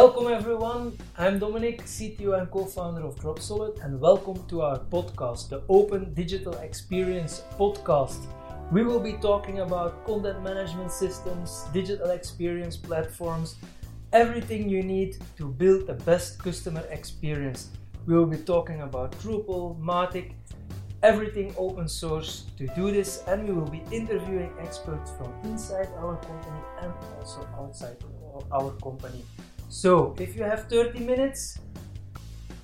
Welcome everyone. I'm Dominic, CTO and co-founder of Dropsolid, and welcome to our podcast, the Open Digital Experience Podcast. We will be talking about content management systems, digital experience platforms, everything you need to build the best customer experience. We will be talking about Drupal, Mautic, everything open source to do this, and we will be interviewing experts from inside our company and also outside our company. So, if you have 30 minutes,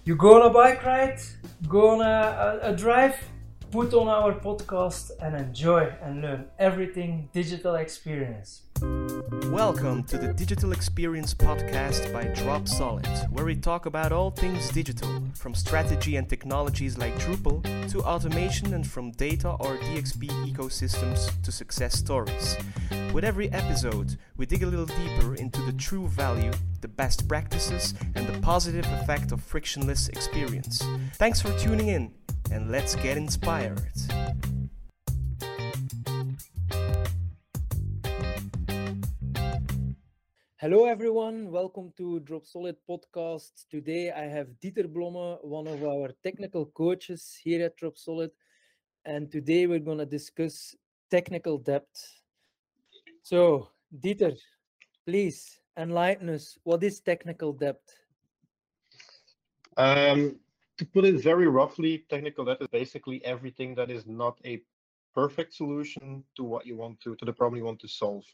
you go on a bike ride, go on a, a, uh, a uh, drive, put on our podcast and enjoy and learn everything digital experience. Welcome to the Digital Experience Podcast by Dropsolid, where we talk about all things digital, from strategy and technologies like Drupal to automation and from data or DXP ecosystems to success stories. With every episode, we dig a little deeper into the true value, the best practices, and the positive effect of frictionless experience. Thanks for tuning in, and let's get inspired. Hello everyone, welcome to Dropsolid podcast. Today I have Dieter Blomme, one of our technical coaches here at Dropsolid. and today we're going to discuss technical debt. So, Dieter, please enlighten us. What is technical debt? Um, to put it very roughly, technical debt is basically everything that is not a perfect solution to what you want to to the problem you want to solve.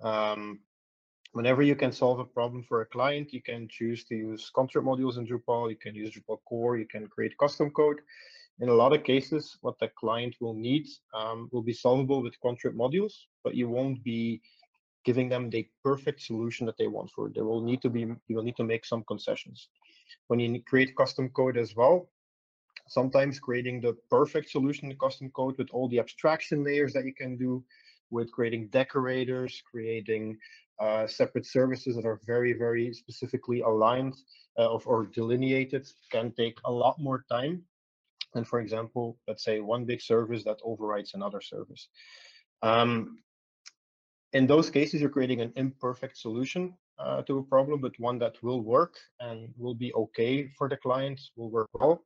Um, whenever you can solve a problem for a client, you can choose to use contrib modules in Drupal, you can use Drupal core, you can create custom code. In a lot of cases, what the client will need um, will be solvable with contrib modules, but you won't be giving them the perfect solution that they want for it. There will need to be, you will need to make some concessions. When you create custom code as well, sometimes creating the perfect solution in custom code with all the abstraction layers that you can do, with creating decorators, creating uh, separate services that are very, very specifically aligned uh, of, or delineated can take a lot more time than, for example, let's say one big service that overrides another service. Um, in those cases, you're creating an imperfect solution uh, to a problem, but one that will work and will be okay for the client, will work well.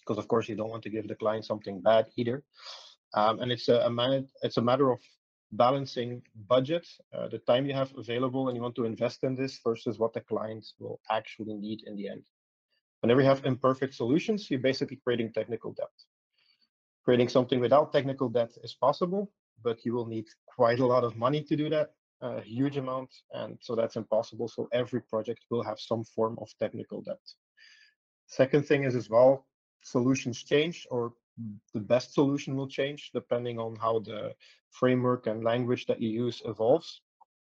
Because of course, you don't want to give the client something bad either. Um, and it's a, a man, it's a matter of balancing budget, uh, the time you have available and you want to invest in this versus what the clients will actually need in the end. Whenever you have imperfect solutions, you're basically creating technical debt. Creating something without technical debt is possible, but you will need quite a lot of money to do that, a huge amount, and so that's impossible. So every project will have some form of technical debt. Second thing is as well, solutions change or the best solution will change depending on how the framework and language that you use evolves.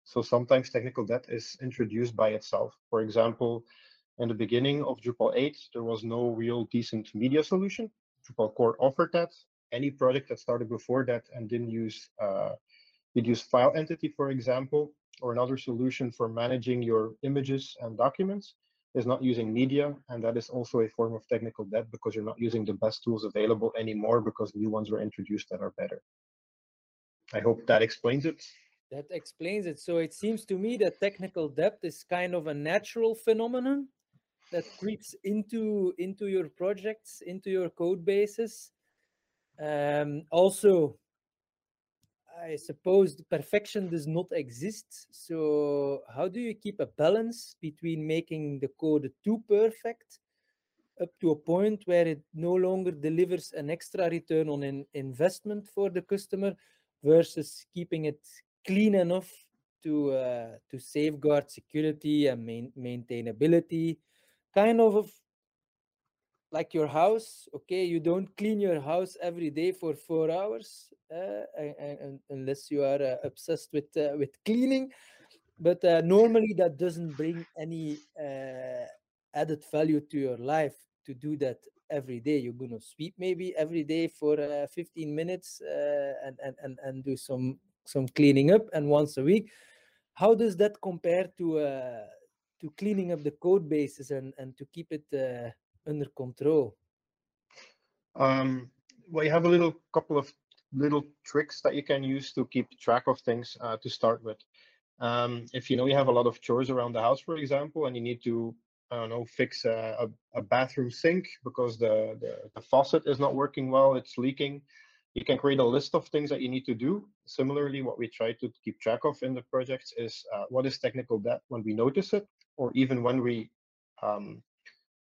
So sometimes technical debt is introduced by itself. For example, in the beginning of Drupal 8, there was no real decent media solution. Drupal core offered that. Any project that started before that and didn't use uh, did use file entity, for example, or another solution for managing your images and documents is not using media, and that is also a form of technical debt because you're not using the best tools available anymore because new ones were introduced that are better. I hope that explains it. That explains it. So it seems to me that technical debt is kind of a natural phenomenon that creeps into into your projects, into your code bases. Um, also, I suppose perfection does not exist. So how do you keep a balance between making the code too perfect up to a point where it no longer delivers an extra return on an investment for the customer versus keeping it clean enough to uh, to safeguard security and main, maintainability kind of like your house okay? You don't clean your house every day for four hours uh, unless you are uh, obsessed with uh, with cleaning. But uh, normally that doesn't bring any uh, added value to your life to do that every day. You're to sweep maybe every day for uh, 15 minutes and, and and and do some some cleaning up and once a week. How does that compare to to cleaning up the code bases and and to keep it under control? Um, well, you have a little couple of little tricks that you can use to keep track of things uh, to start with. Um, if you know you have a lot of chores around the house, for example, and you need to, I don't know, fix a, a, a bathroom sink because the, the, the faucet is not working well, it's leaking, you can create a list of things that you need to do. Similarly, what we try to keep track of in the projects is uh, what is technical debt when we notice it, or even when we um,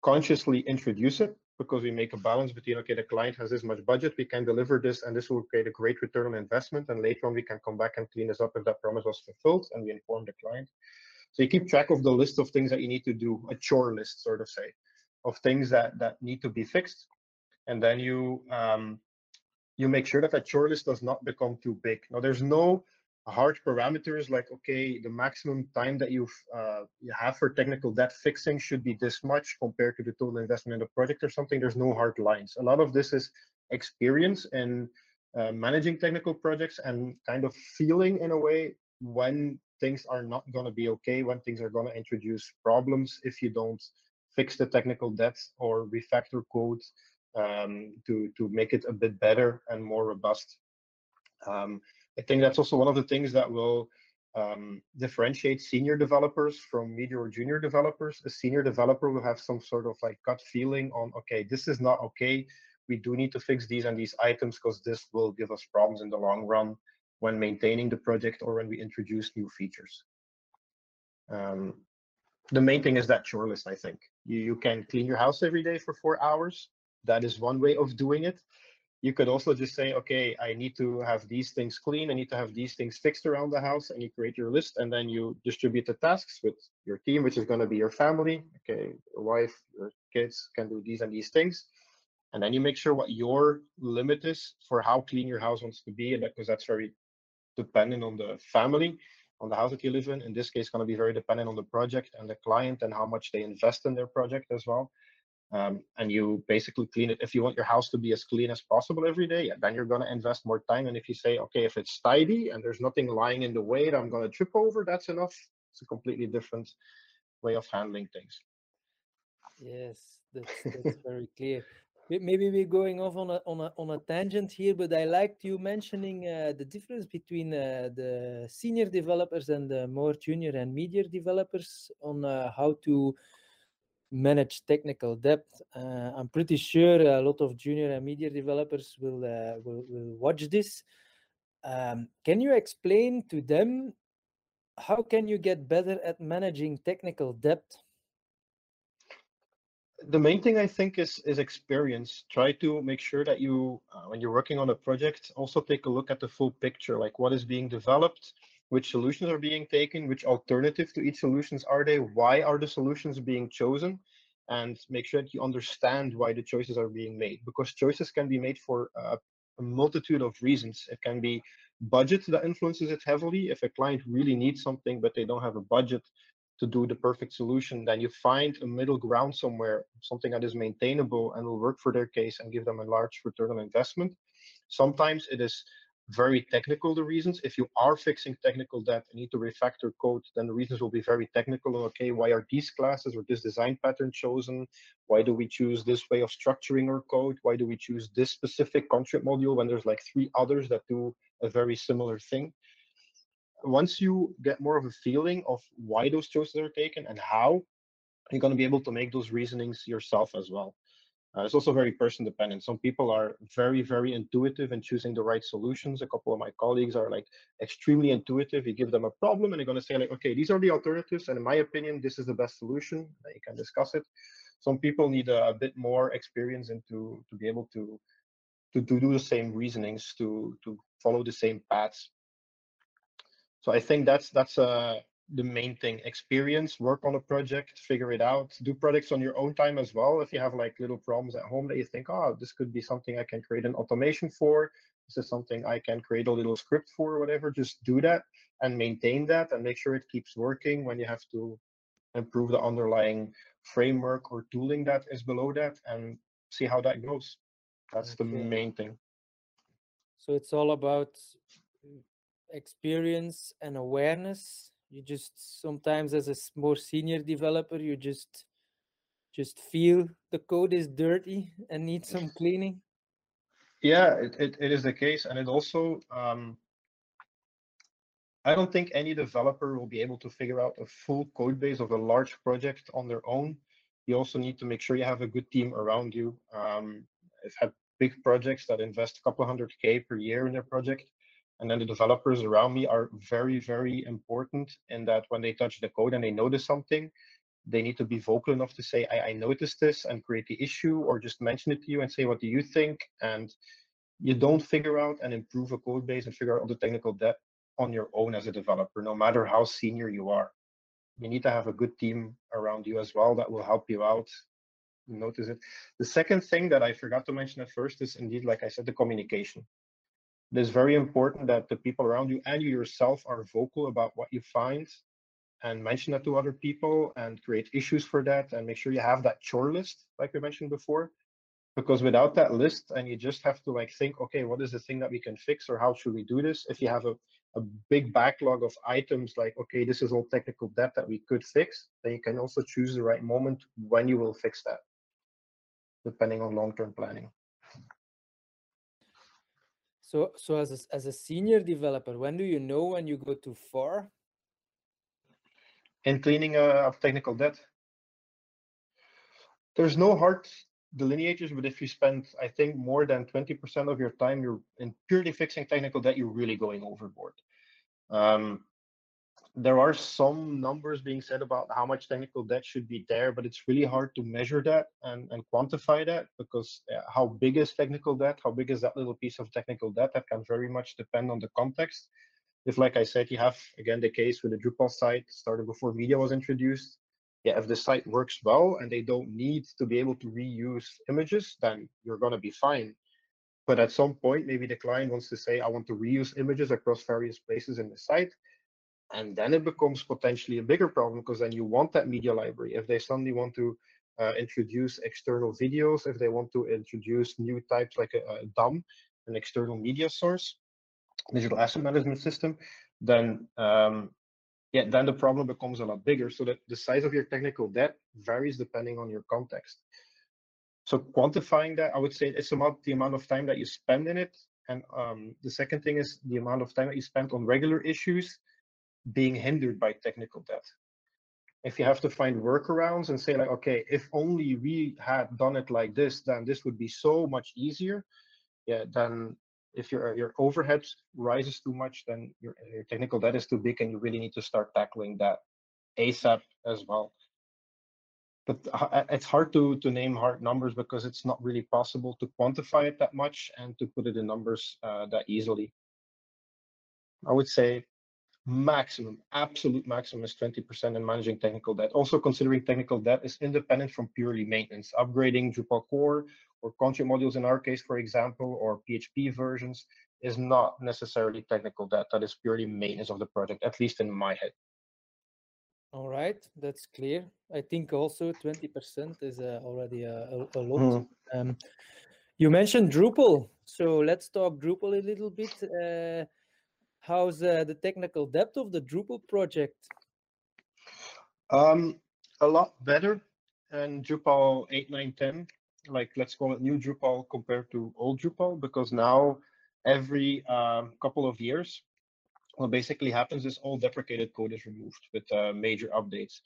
consciously introduce it because we make a balance between okay the client has this much budget we can deliver this and this will create a great return on investment and later on we can come back and clean this up if that promise was fulfilled and we inform the client. So you keep track of the list of things that you need to do a chore list sort of say of things that that need to be fixed. And then you um, you make sure that that chore list does not become too big. Now there's no hard parameters like okay the maximum time that you've uh, you have for technical debt fixing should be this much compared to the total investment in the project or something. There's no hard lines. A lot of this is experience in uh, managing technical projects and kind of feeling in a way when things are not going to be okay when things are going to introduce problems if you don't fix the technical debt or refactor code um, to to make it a bit better and more robust. Um, I think that's also one of the things that will um, differentiate senior developers from medium or junior developers. A senior developer will have some sort of like gut feeling on, okay, this is not okay. We do need to fix these and these items because this will give us problems in the long run when maintaining the project or when we introduce new features. Um, the main thing is that chore list, I think. You, you can clean your house every day for four hours. That is one way of doing it you could also just say, okay, I need to have these things clean. I need to have these things fixed around the house. And you create your list and then you distribute the tasks with your team, which is going to be your family. Okay, your wife, your kids can do these and these things. And then you make sure what your limit is for how clean your house wants to be. And because that's very dependent on the family, on the house that you live in. In this case, going to be very dependent on the project and the client and how much they invest in their project as well um, and you basically clean it. If you want your house to be as clean as possible every day, then you're going to invest more time. And if you say, okay, if it's tidy and there's nothing lying in the way that I'm going to trip over, that's enough. It's a completely different way of handling things. Yes, that's, that's very clear. Maybe we're going off on a on a on a tangent here, but I liked you mentioning uh, the difference between uh, the senior developers and the more junior and medium developers on uh, how to manage technical debt. Uh, I'm pretty sure a lot of junior and media developers will uh, will, will watch this. Um, can you explain to them how can you get better at managing technical debt? The main thing I think is is experience. Try to make sure that you, uh, when you're working on a project, also take a look at the full picture, like what is being developed, which solutions are being taken, which alternative to each solutions are they, why are the solutions being chosen, and make sure that you understand why the choices are being made. Because choices can be made for uh, a multitude of reasons. It can be budget that influences it heavily. If a client really needs something, but they don't have a budget to do the perfect solution, then you find a middle ground somewhere, something that is maintainable and will work for their case and give them a large return on investment. Sometimes it is very technical the reasons. If you are fixing technical debt and need to refactor code then the reasons will be very technical. Okay why are these classes or this design pattern chosen? Why do we choose this way of structuring our code? Why do we choose this specific contrib module when there's like three others that do a very similar thing? Once you get more of a feeling of why those choices are taken and how you're going to be able to make those reasonings yourself as well uh, it's also very person dependent. Some people are very, very intuitive in choosing the right solutions. A couple of my colleagues are like extremely intuitive. You give them a problem and they're going to say like, okay, these are the alternatives. And in my opinion, this is the best solution. You can discuss it. Some people need a, a bit more experience into to be able to, to, to do the same reasonings, to, to follow the same paths. So I think that's, that's a, the main thing experience work on a project figure it out do projects on your own time as well. If you have like little problems at home that you think oh this could be something i can create an automation for. This is something i can create a little script for or whatever just do that and maintain that and make sure it keeps working when you have to improve the underlying framework or tooling that is below that and see how that goes. That's okay. the main thing. So it's all about mm, experience and awareness you just sometimes as a more senior developer you just just feel the code is dirty and needs some cleaning yeah it, it, it is the case and it also um, I don't think any developer will be able to figure out a full code base of a large project on their own. You also need to make sure you have a good team around you. Um, I've had big projects that invest a couple hundred K per year in their project. And then the developers around me are very, very important in that when they touch the code and they notice something, they need to be vocal enough to say, I, I noticed this and create the issue or just mention it to you and say, what do you think? And you don't figure out and improve a code base and figure out all the technical debt on your own as a developer, no matter how senior you are. You need to have a good team around you as well that will help you out. Notice it. The second thing that I forgot to mention at first is indeed, like I said, the communication. It is very important that the people around you and you yourself are vocal about what you find and mention that to other people and create issues for that and make sure you have that chore list, like we mentioned before. Because without that list and you just have to like think, okay, what is the thing that we can fix or how should we do this? If you have a a big backlog of items like, okay, this is all technical debt that we could fix, then you can also choose the right moment when you will fix that, depending on long-term planning. So, so as a, as a senior developer, when do you know when you go too far? In cleaning uh, of technical debt, there's no hard delineators, but if you spend, I think, more than 20% of your time you're in purely fixing technical debt, you're really going overboard. Um, there are some numbers being said about how much technical debt should be there, but it's really hard to measure that and, and quantify that because uh, how big is technical debt? How big is that little piece of technical debt? That can very much depend on the context. If, like I said, you have again the case with the Drupal site started before media was introduced, yeah, if the site works well and they don't need to be able to reuse images, then you're going to be fine. But at some point, maybe the client wants to say, I want to reuse images across various places in the site. And then it becomes potentially a bigger problem because then you want that media library. If they suddenly want to uh, introduce external videos, if they want to introduce new types like a, a DAM, an external media source, digital asset management system, then um, yeah, then the problem becomes a lot bigger. So that the size of your technical debt varies depending on your context. So quantifying that, I would say it's about the amount of time that you spend in it. And um, the second thing is the amount of time that you spend on regular issues being hindered by technical debt. If you have to find workarounds and say like, okay, if only we had done it like this, then this would be so much easier. Yeah, then if your your overhead rises too much, then your, your technical debt is too big, and you really need to start tackling that ASAP as well. But it's hard to to name hard numbers because it's not really possible to quantify it that much and to put it in numbers uh, that easily. I would say maximum, absolute maximum is 20% in managing technical debt. Also considering technical debt is independent from purely maintenance. Upgrading Drupal core or content modules in our case, for example, or PHP versions is not necessarily technical debt. That is purely maintenance of the project, at least in my head. All right, that's clear. I think also 20% is uh, already a, a, a lot. Mm. Um, you mentioned Drupal, so let's talk Drupal a little bit. Uh, how's uh, the technical debt of the Drupal project? Um, a lot better in Drupal 8, 9, 10 like let's call it new Drupal compared to old Drupal because now every um, couple of years, what basically happens is all deprecated code is removed with uh, major updates.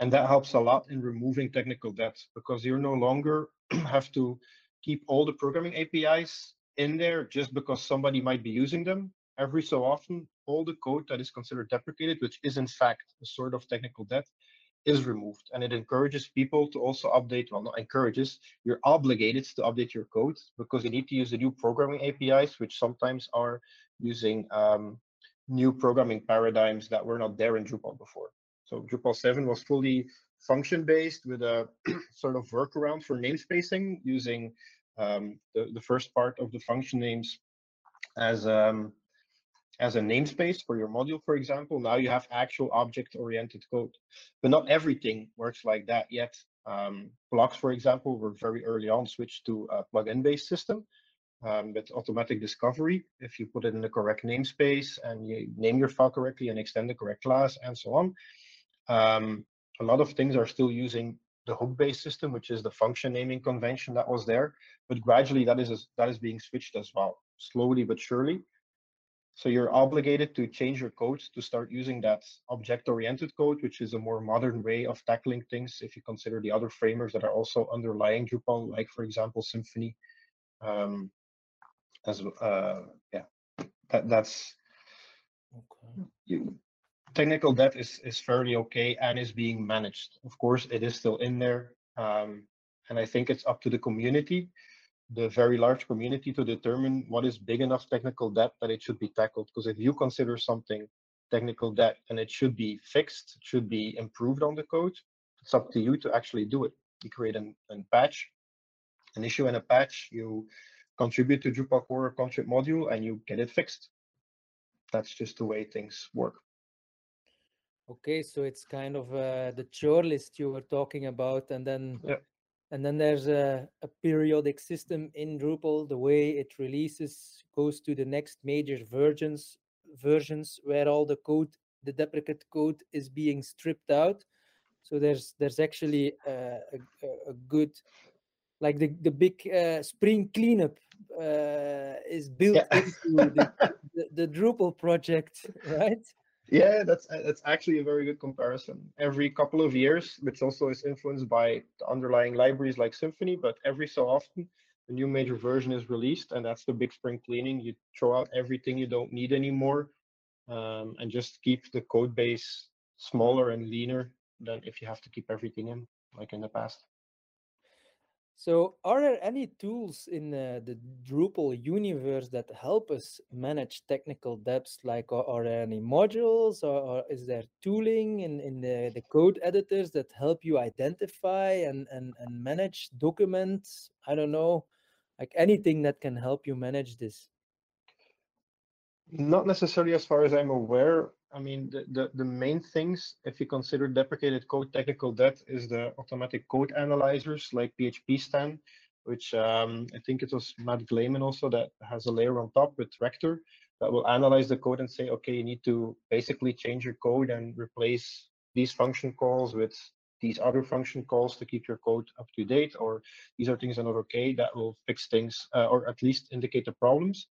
And that helps a lot in removing technical debt because you no longer have to keep all the programming APIs in there just because somebody might be using them. Every so often, all the code that is considered deprecated, which is in fact a sort of technical debt, is removed. And it encourages people to also update well not encourages you're obligated to update your code because you need to use the new programming apis which sometimes are using um, new programming paradigms that were not there in drupal before. So drupal 7 was fully function based with a sort of workaround for namespacing using um, the, the first part of the function names as um, as a namespace for your module, for example. Now you have actual object-oriented code, but not everything works like that yet. Um, blocks, for example, were very early on switched to a plugin-based system um, with automatic discovery. If you put it in the correct namespace and you name your file correctly and extend the correct class and so on. Um, a lot of things are still using the hook-based system, which is the function naming convention that was there, but gradually that is that is being switched as well, slowly but surely. So you're obligated to change your code to start using that object-oriented code, which is a more modern way of tackling things. If you consider the other framers that are also underlying Drupal, like for example Symfony, um, as uh, yeah, that that's okay. you, technical debt is is fairly okay and is being managed. Of course, it is still in there, um, and I think it's up to the community the very large community to determine what is big enough technical debt that it should be tackled. Because if you consider something technical debt and it should be fixed, it should be improved on the code, it's up to you to actually do it. You create an, an patch, an issue and a patch, you contribute to Drupal core contrib module and you get it fixed. That's just the way things work. Okay, so it's kind of uh, the chore list you were talking about, and then yeah. And then there's a, a periodic system in Drupal. The way it releases goes to the next major versions versions where all the code, the deprecate code, is being stripped out. So there's there's actually a, a, a good, like the the big uh, spring cleanup uh, is built yeah. into the, the, the Drupal project, right? Yeah, that's that's actually a very good comparison. Every couple of years, which also is influenced by the underlying libraries like Symfony, but every so often a new major version is released, and that's the big spring cleaning. You throw out everything you don't need anymore, um, and just keep the code base smaller and leaner than if you have to keep everything in like in the past. So, are there any tools in uh, the Drupal universe that help us manage technical debts? Like, are, are there any modules, or, or, is there tooling in, in the, the code editors that help you identify and, and, and manage documents? I don't know, like anything that can help you manage this. Not necessarily, as far as I'm aware. I mean, the, the, the, main things, if you consider deprecated code technical debt, is the automatic code analyzers like PHPStan, which um, I think it was Matt Glaman also that has a layer on top with Rector that will analyze the code and say, okay, you need to basically change your code and replace these function calls with these other function calls to keep your code up to date, or these are things that are not okay, that will fix things, uh, or at least indicate the problems.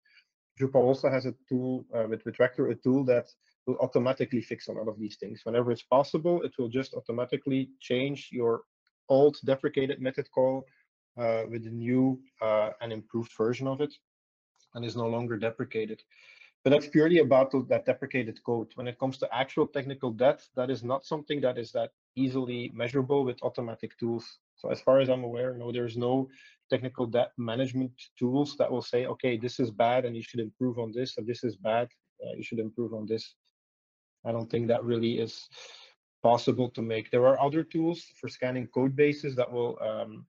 Drupal also has a tool uh, with, Rector, a tool that will automatically fix a lot of these things. Whenever it's possible, it will just automatically change your old deprecated method call uh, with a new uh, and improved version of it and is no longer deprecated. But that's purely about that deprecated code. When it comes to actual technical debt, that is not something that is that easily measurable with automatic tools. So as far as I'm aware, no, there's no technical debt management tools that will say, okay, this is bad and you should improve on this, and this is bad, uh, you should improve on this. I don't think that really is possible to make. There are other tools for scanning code bases that will um,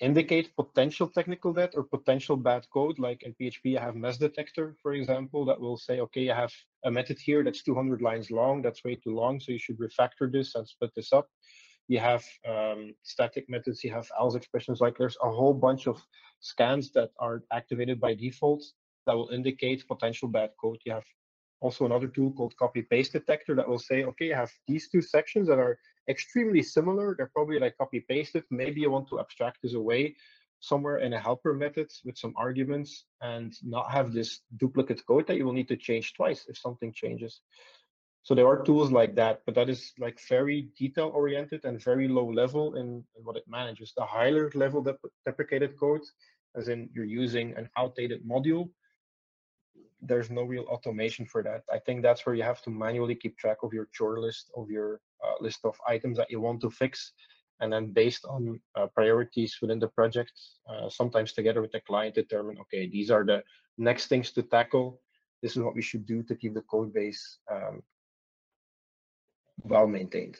indicate potential technical debt or potential bad code. Like in PHP, I have mess detector, for example, that will say, okay, I have a method here that's 200 lines long. That's way too long. So you should refactor this and split this up. You have um, static methods, you have else expressions. Like there's a whole bunch of scans that are activated by default that will indicate potential bad code. You have also another tool called copy paste detector that will say, okay, I have these two sections that are extremely similar. They're probably like copy pasted. Maybe you want to abstract this away somewhere in a helper method with some arguments and not have this duplicate code that you will need to change twice if something changes. So there are tools like that, but that is like very detail oriented and very low level in, in what it manages. The higher level dep deprecated code, as in you're using an outdated module, there's no real automation for that. I think that's where you have to manually keep track of your chore list, of your uh, list of items that you want to fix. And then based on uh, priorities within the project, uh, sometimes together with the client, determine, okay, these are the next things to tackle. This is what we should do to keep the code base um, well maintained.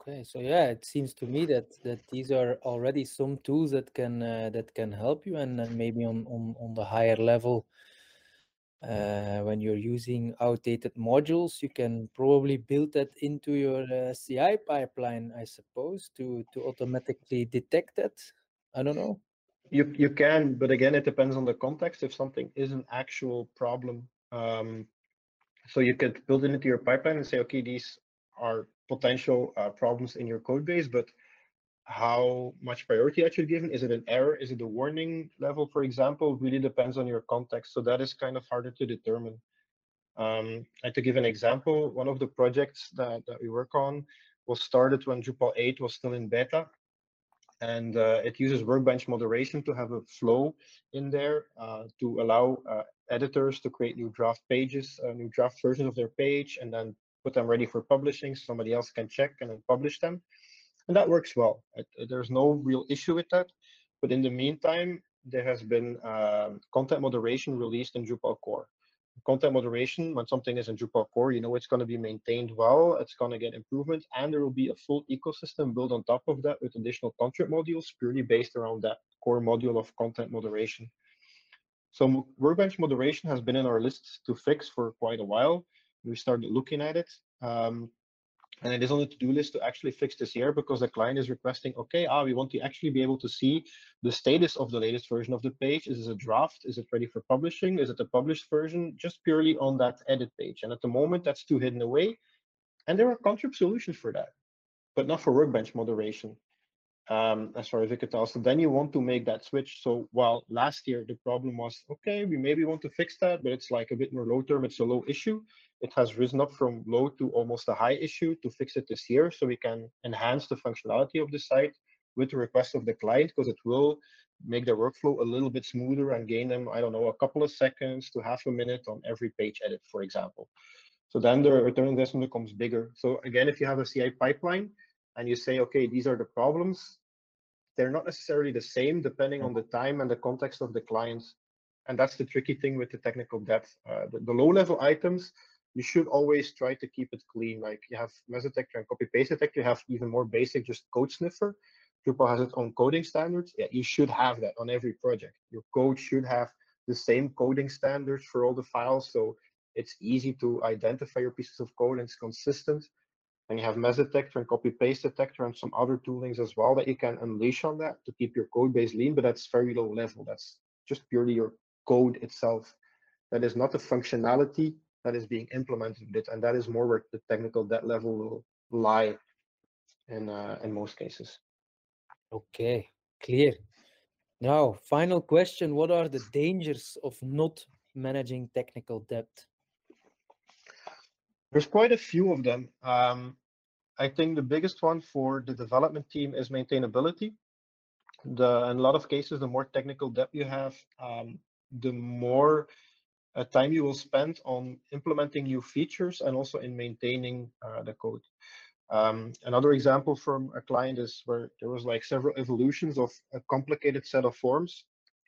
Okay, so yeah, it seems to me that that these are already some tools that can uh, that can help you, and then maybe on on on the higher level, uh, when you're using outdated modules, you can probably build that into your uh, CI pipeline, I suppose, to to automatically detect that. I don't know. You you can, but again, it depends on the context. If something is an actual problem, um, so you could build it into your pipeline and say, okay, these are potential uh, problems in your code base, but how much priority I should give. Is it an error? Is it a warning level, for example? Really depends on your context. So that is kind of harder to determine. Um, and to give an example, one of the projects that, that we work on was started when Drupal 8 was still in beta. And uh, it uses workbench moderation to have a flow in there uh, to allow uh, editors to create new draft pages, uh, new draft versions of their page, and then put them ready for publishing. Somebody else can check and then publish them and that works well. there's no real issue with that. But in the meantime, there has been um, content moderation released in Drupal core. Content moderation, when something is in Drupal core, you know it's going to be maintained well, it's going to get improvement, and there will be a full ecosystem built on top of that with additional contrib modules purely based around that core module of content moderation. So workbench moderation has been in our lists to fix for quite a while. We started looking at it. Um, and it is on the to-do list to actually fix this year because the client is requesting, okay, ah, we want to actually be able to see the status of the latest version of the page. Is it a draft? Is it ready for publishing? Is it a published version? Just purely on that edit page. And at the moment, that's too hidden away. And there are contrib solutions for that, but not for workbench moderation um, as far as we could tell. So then you want to make that switch. So while last year the problem was, okay, we maybe want to fix that, but it's like a bit more low term, it's a low issue. It has risen up from low to almost a high issue to fix it this year. So we can enhance the functionality of the site with the request of the client because it will make their workflow a little bit smoother and gain them, I don't know, a couple of seconds to half a minute on every page edit, for example. So then the return investment becomes bigger. So again, if you have a CI pipeline, and you say, okay, these are the problems, they're not necessarily the same depending on the time and the context of the clients. And that's the tricky thing with the technical debt. Uh, the, the low level items, you should always try to keep it clean. Like you have mess detector and copy paste detector, you have even more basic just code sniffer. Drupal has its own coding standards. Yeah, you should have that on every project. Your code should have the same coding standards for all the files. So it's easy to identify your pieces of code and it's consistent. And you have mess detector and copy paste detector and some other toolings as well that you can unleash on that to keep your code base lean, but that's very low level. That's just purely your code itself. That is not the functionality that is being implemented with it. And that is more where the technical debt level will lie in, uh, in most cases. Okay, clear. Now, final question. What are the dangers of not managing technical debt? There's quite a few of them. Um, I think the biggest one for the development team is maintainability. The, in a lot of cases, the more technical debt you have, um, the more uh, time you will spend on implementing new features and also in maintaining uh, the code. Um, another example from a client is where there was like several evolutions of a complicated set of forms.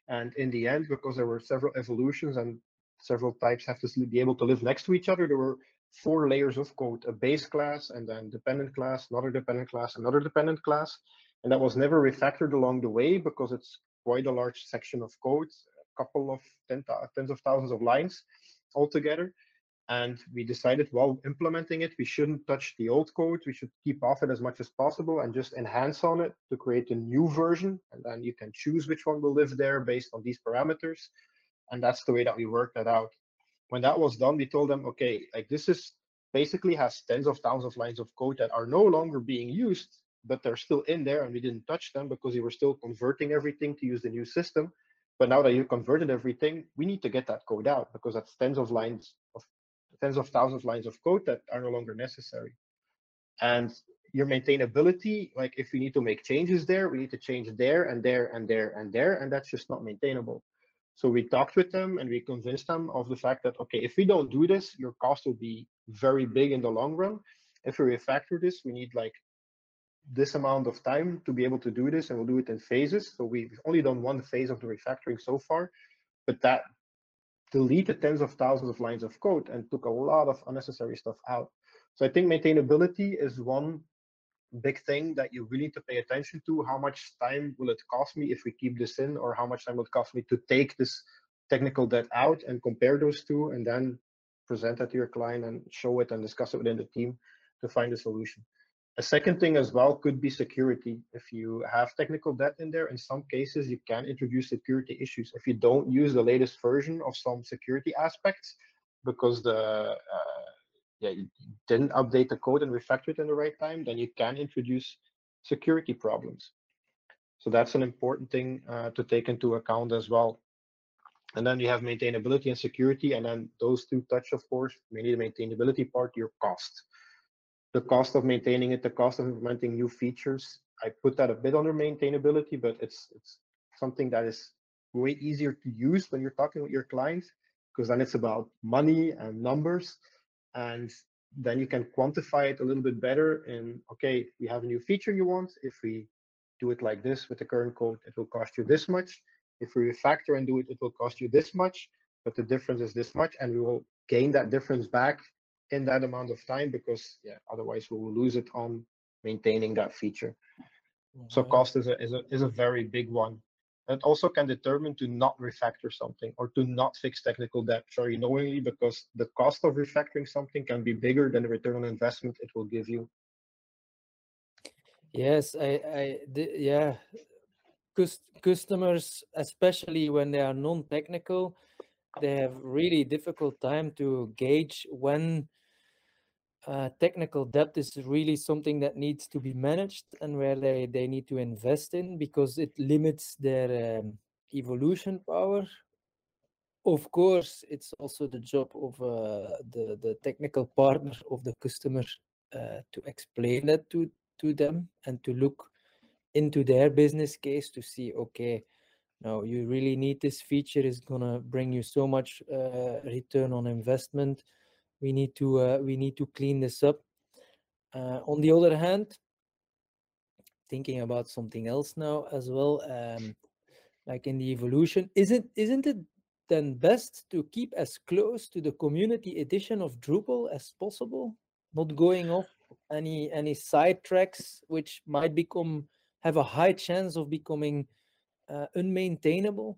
And in the end, because there were several evolutions and several types have to be able to live next to each other, there were four layers of code, a base class and then dependent class, another dependent class, another dependent class. And that was never refactored along the way because it's quite a large section of code, a couple of ten, tens of thousands of lines altogether. And we decided while implementing it, we shouldn't touch the old code. We should keep off it as much as possible and just enhance on it to create a new version. And then you can choose which one will live there based on these parameters. And that's the way that we worked that out when that was done, we told them, okay, like this is basically has tens of thousands of lines of code that are no longer being used, but they're still in there and we didn't touch them because we were still converting everything to use the new system. But now that you converted everything, we need to get that code out because that's tens of lines of tens of thousands of lines of code that are no longer necessary. And your maintainability, like if we need to make changes there, we need to change there and there and there and there, and that's just not maintainable. So we talked with them and we convinced them of the fact that, okay, if we don't do this, your cost will be very mm-hmm. big in the long run. If we refactor this, we need like this amount of time to be able to do this and we'll do it in phases. So we've only done one phase of the refactoring so far, but that deleted tens of thousands of lines of code and took a lot of unnecessary stuff out. So I think maintainability is one big thing that you really need to pay attention to. How much time will it cost me if we keep this in, or how much time will it cost me to take this technical debt out and compare those two, and then present that to your client and show it and discuss it within the team to find a solution. A second thing as well could be security. If you have technical debt in there, in some cases you can introduce security issues. If you don't use the latest version of some security aspects, because the uh, yeah, you didn't update the code and refactor it in the right time, then you can introduce security problems. So that's an important thing uh, to take into account as well. And then you have maintainability and security, and then those two touch, of course, mainly the maintainability part, your cost. The cost of maintaining it, the cost of implementing new features. I put that a bit under maintainability, but it's it's something that is way easier to use when you're talking with your clients because then it's about money and numbers and then you can quantify it a little bit better and okay we have a new feature you want if we do it like this with the current code it will cost you this much. If we refactor and do it it will cost you this much but the difference is this much and we will gain that difference back in that amount of time because yeah otherwise we will lose it on maintaining that feature. So Mhm. cost is a, is a is a very big one it also can determine to not refactor something or to not fix technical debt very knowingly because the cost of refactoring something can be bigger than the return on investment it will give you. Yes, I, I, yeah, cus customers, especially when they are non-technical, they have really difficult time to gauge when uh, technical debt is really something that needs to be managed and where they, they need to invest in because it limits their um, evolution power. Of course, it's also the job of uh, the, the technical partner of the customer uh, to explain that to, to them and to look into their business case to see, okay, now you really need this feature is gonna bring you so much uh, return on investment we need to uh, we need to clean this up. Uh, on the other hand thinking about something else now as well um, like in the evolution isn't isn't it then best to keep as close to the community edition of drupal as possible? Not going off any any side tracks which might become have a high chance of becoming uh, unmaintainable?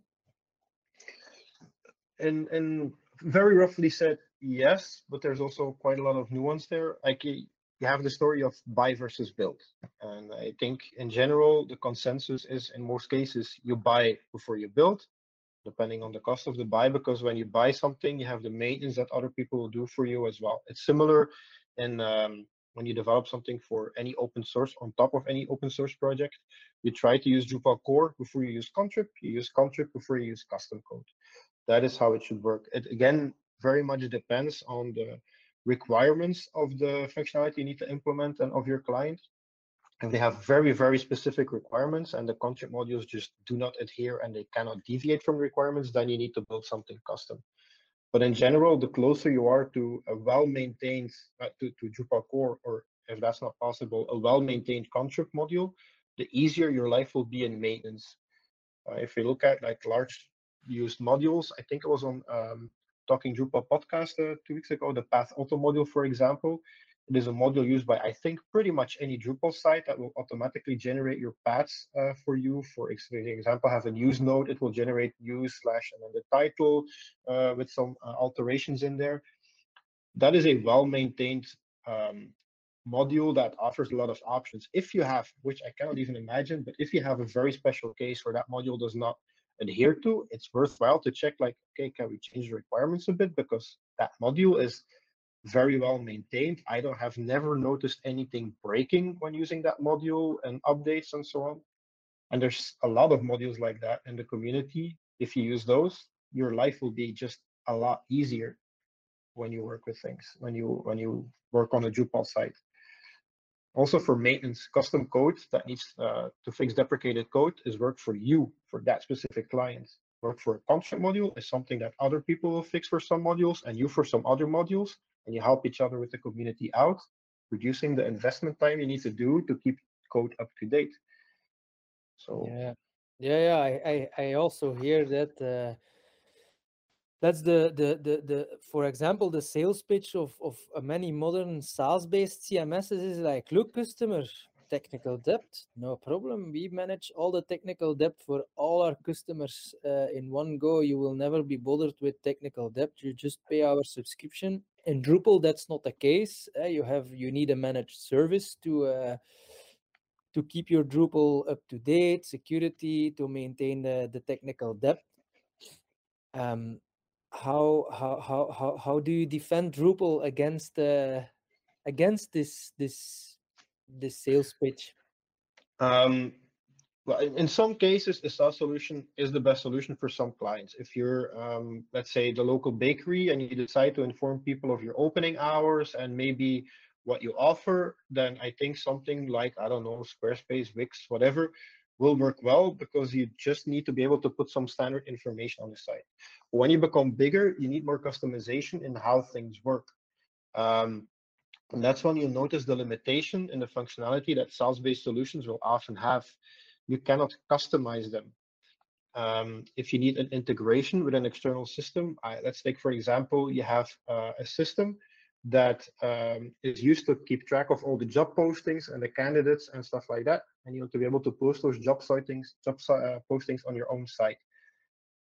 And and very roughly said yes, but there's also quite a lot of nuance there. Like you have the story of buy versus build, and I think in general the consensus is in most cases you buy before you build, depending on the cost of the buy. Because when you buy something, you have the maintenance that other people will do for you as well. It's similar in um, when you develop something for any open source on top of any open source project. You try to use Drupal core before you use Contrib. You use Contrib before you use custom code that is how it should work. It again very much depends on the requirements of the functionality you need to implement and of your client. If they have very, very specific requirements and the Contrib modules just do not adhere and they cannot deviate from requirements, then you need to build something custom. But in general, the closer you are to a well-maintained, uh, to, to Drupal core, or if that's not possible, a well-maintained Contrib module, the easier your life will be in maintenance. Uh, if you look at like large used modules. I think it was on um, Talking Drupal podcast uh, two weeks ago, the Pathauto module, for example. It is a module used by, I think, pretty much any Drupal site that will automatically generate your paths uh, for you. For example, have a news node, it will generate news slash and then the title uh, with some uh, alterations in there. That is a well-maintained um, module that offers a lot of options. If you have, which I cannot even imagine, but if you have a very special case where that module does not adhere to, it's worthwhile to check like, okay, can we change the requirements a bit? Because that module is very well maintained. I don't have never noticed anything breaking when using that module and updates and so on. And there's a lot of modules like that in the community. If you use those, your life will be just a lot easier when you work with things, when you when you work on a Drupal site. Also for maintenance, custom code that needs uh, to fix deprecated code is work for you, for that specific client. Work for a Contrib module is something that other people will fix for some modules and you for some other modules, and you help each other with the community out, reducing the investment time you need to do to keep code up to date. So yeah yeah yeah i i, I also hear that uh, that's the, the the the for example the sales pitch of of many modern SaaS based CMSs is like look customer technical debt no problem. We manage all the technical debt for all our customers uh, in one go. You will never be bothered with technical debt. You just pay our subscription. In Drupal that's not the case. Uh, you have you need a managed service to uh, to keep your Drupal up to date security to maintain the, the technical debt. Um, how how how how how do you defend Drupal against uh, against this this this sales pitch? Um, well, in some cases, a SaaS solution is the best solution for some clients. If you're, um, let's say, the local bakery and you decide to inform people of your opening hours and maybe what you offer, then I think something like, I don't know, Squarespace, Wix, whatever, will work well because you just need to be able to put some standard information on the site. When you become bigger, you need more customization in how things work. Um, and that's when you notice the limitation in the functionality that SaaS-based solutions will often have you cannot customize them. Um, if you need an integration with an external system, I, let's take, for example, you have uh, a system that um, is used to keep track of all the job postings and the candidates and stuff like that. And you want to be able to post those job sightings, job uh, postings on your own site.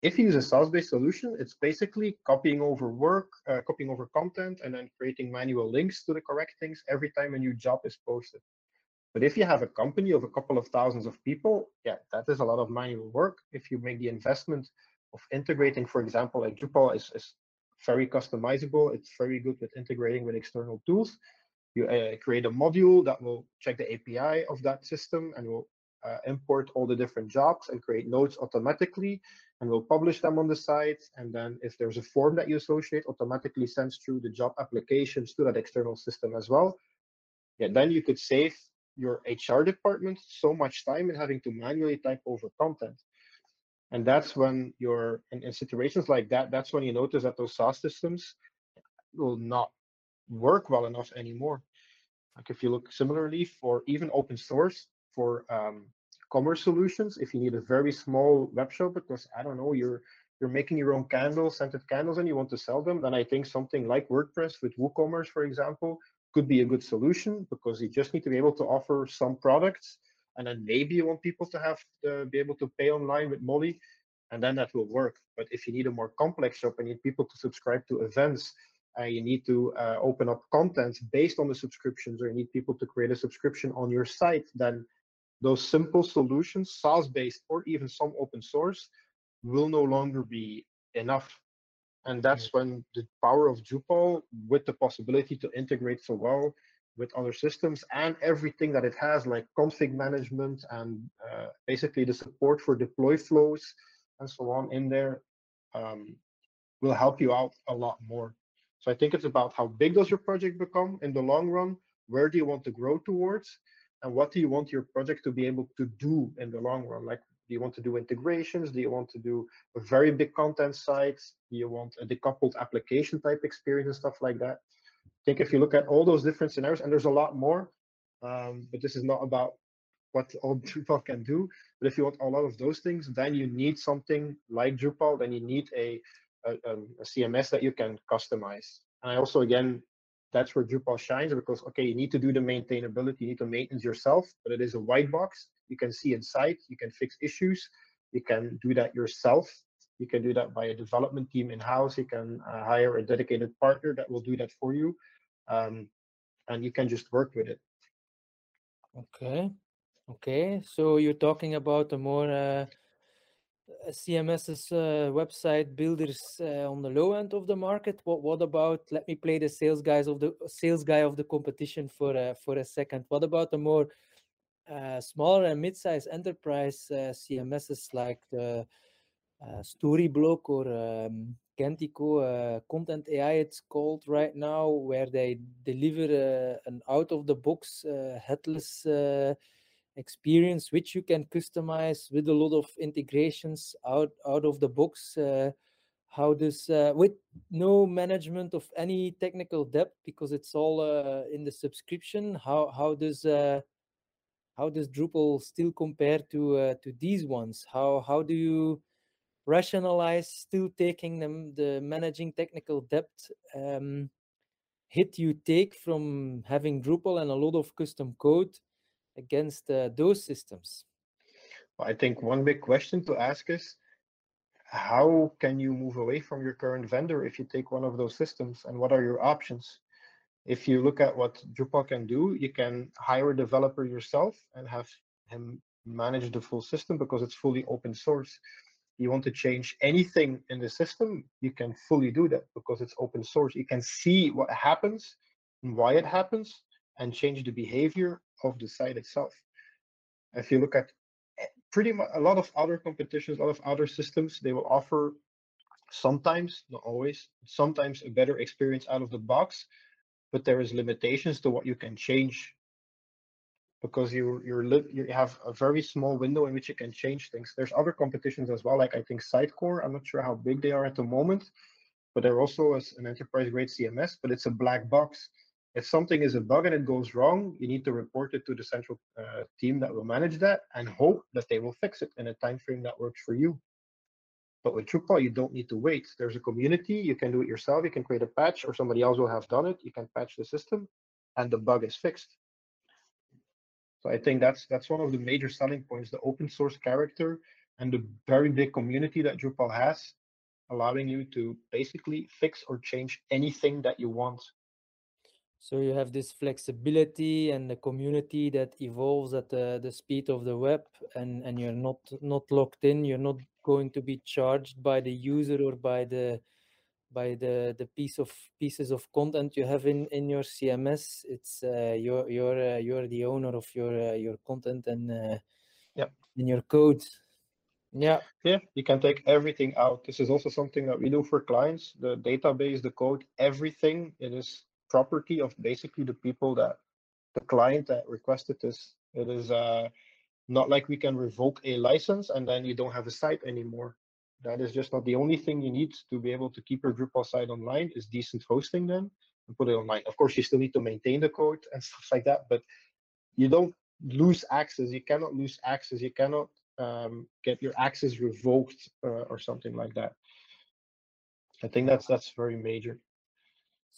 If you use a SaaS-based solution, it's basically copying over work, uh, copying over content, and then creating manual links to the correct things every time a new job is posted. But if you have a company of a couple of thousands of people, yeah, that is a lot of manual work. If you make the investment of integrating, for example, like Drupal is, is very customizable. It's very good with integrating with external tools. You uh, create a module that will check the API of that system and will uh, import all the different jobs and create nodes automatically and will publish them on the site. And then if there's a form that you associate, automatically sends through the job applications to that external system as well. Yeah, then you could save your HR department so much time in having to manually type over content. And that's when you're in, in situations like that, that's when you notice that those SaaS systems will not work well enough anymore. Like if you look similarly for even open source for um, commerce solutions, if you need a very small web shop because I don't know, you're you're making your own candles, scented candles, and you want to sell them, then I think something like WordPress with WooCommerce, for example, could be a good solution because you just need to be able to offer some products and then maybe you want people to have to be able to pay online with Mollie and then that will work. But if you need a more complex shop and you need people to subscribe to events and uh, you need to uh, open up content based on the subscriptions or you need people to create a subscription on your site then those simple solutions SaaS based or even some open source will no longer be enough. And that's when the power of Drupal, with the possibility to integrate so well with other systems and everything that it has, like config management and uh, basically the support for deploy flows and so on in there, um, will help you out a lot more. So I think it's about how big does your project become in the long run? Where do you want to grow towards? And what do you want your project to be able to do in the long run? Like do you want to do integrations? Do you want to do a very big content site? Do you want a decoupled application type experience and stuff like that? Think if you look at all those different scenarios, and there's a lot more, um, but this is not about what all Drupal can do. But if you want a lot of those things, then you need something like Drupal. Then you need a, a, um, a CMS that you can customize. And I also, again, that's where Drupal shines because, okay, you need to do the maintainability, you need to maintenance yourself, but it is a white box you can see inside, you can fix issues, you can do that yourself. You can do that by a development team in house. You can uh, hire a dedicated partner that will do that for you. Um, and you can just work with it. Okay. Okay. So you're talking about a more uh, CMS's uh, website builders uh, on the low end of the market. What what about? Let me play the sales guys of the sales guy of the competition for uh, for a second. What about the more uh, smaller and mid-sized enterprise uh, CMSs like the uh, Storyblok or um, Kentico, uh, Kontent.ai, it's called right now, where they deliver uh, an out-of-the-box uh, headless experience, which you can customize with a lot of integrations out out of the box. how does with no management of any technical debt because it's all in the subscription? How how does how does Drupal still compare to uh, to these ones? How how do you rationalize still taking them the managing technical debt um, hit you take from having Drupal and a lot of custom code against uh, those systems? I think one big question to ask is how can you move away from your current vendor if you take one of those systems and what are your options? if you look at what Drupal can do, you can hire a developer yourself and have him manage the full system because it's fully open source. You want to change anything in the system, you can fully do that because it's open source. You can see what happens and why it happens and change the behavior of the site itself. If you look at eh, pretty much a lot of other competitions, a lot of other systems, they will offer sometimes, not always, sometimes a better experience out of the box, but there is limitations to what you can change because you you're you have a very small window in which you can change things. There's other competitions as well, like I think Sitecore. I'm not sure how big they are at the moment, but they're also an enterprise grade CMS, but it's a black box. If something is a bug and it goes wrong, you need to report it to the central uh, team that will manage that and hope that they will fix it in a time frame that works for you. But with Drupal, you don't need to wait. There's a community. You can do it yourself. You can create a patch, or somebody else will have done it. You can patch the system, and the bug is fixed. So I think that's that's one of the major selling points: the open source character and the very big community that Drupal has, allowing you to basically fix or change anything that you want. So you have this flexibility and the community that evolves at the, the speed of the web, and and you're not not locked in. You're not going to be charged by the user or by the by the the piece of pieces of content you have in in your cms it's uh, you're you're uh, you're the owner of your uh, your content and uh, yeah in your code yeah. Yeah you can take everything out. This is also something that we do for clients the database the code everything. It is property of basically the people that the client that requested this. It is uh not like we can revoke a license and then you don't have a site anymore that is just not the only thing you need to be able to keep your Drupal site online is decent hosting then and put it online. Of course, you still need to maintain the code and stuff like that, but you don't lose access. You cannot lose access. You cannot um, get your access revoked uh, or something like that. I think that's that's very major.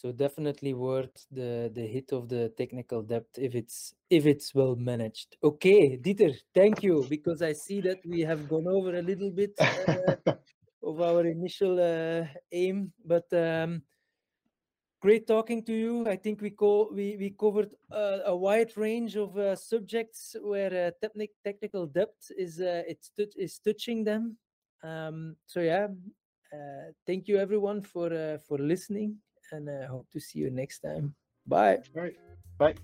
So definitely worth the the hit of the technical debt if it's if it's well managed. Okay, Dieter, thank you because I see that we have gone over a little bit uh, of our initial uh, aim, but um, great talking to you. I think we co- we we covered uh, a wide range of uh, subjects where uh, technic- technical debt is uh, it's t- is touching them. Um, so yeah, thank you everyone for for listening and I uh, hope to see you next time. Bye. All right. Bye.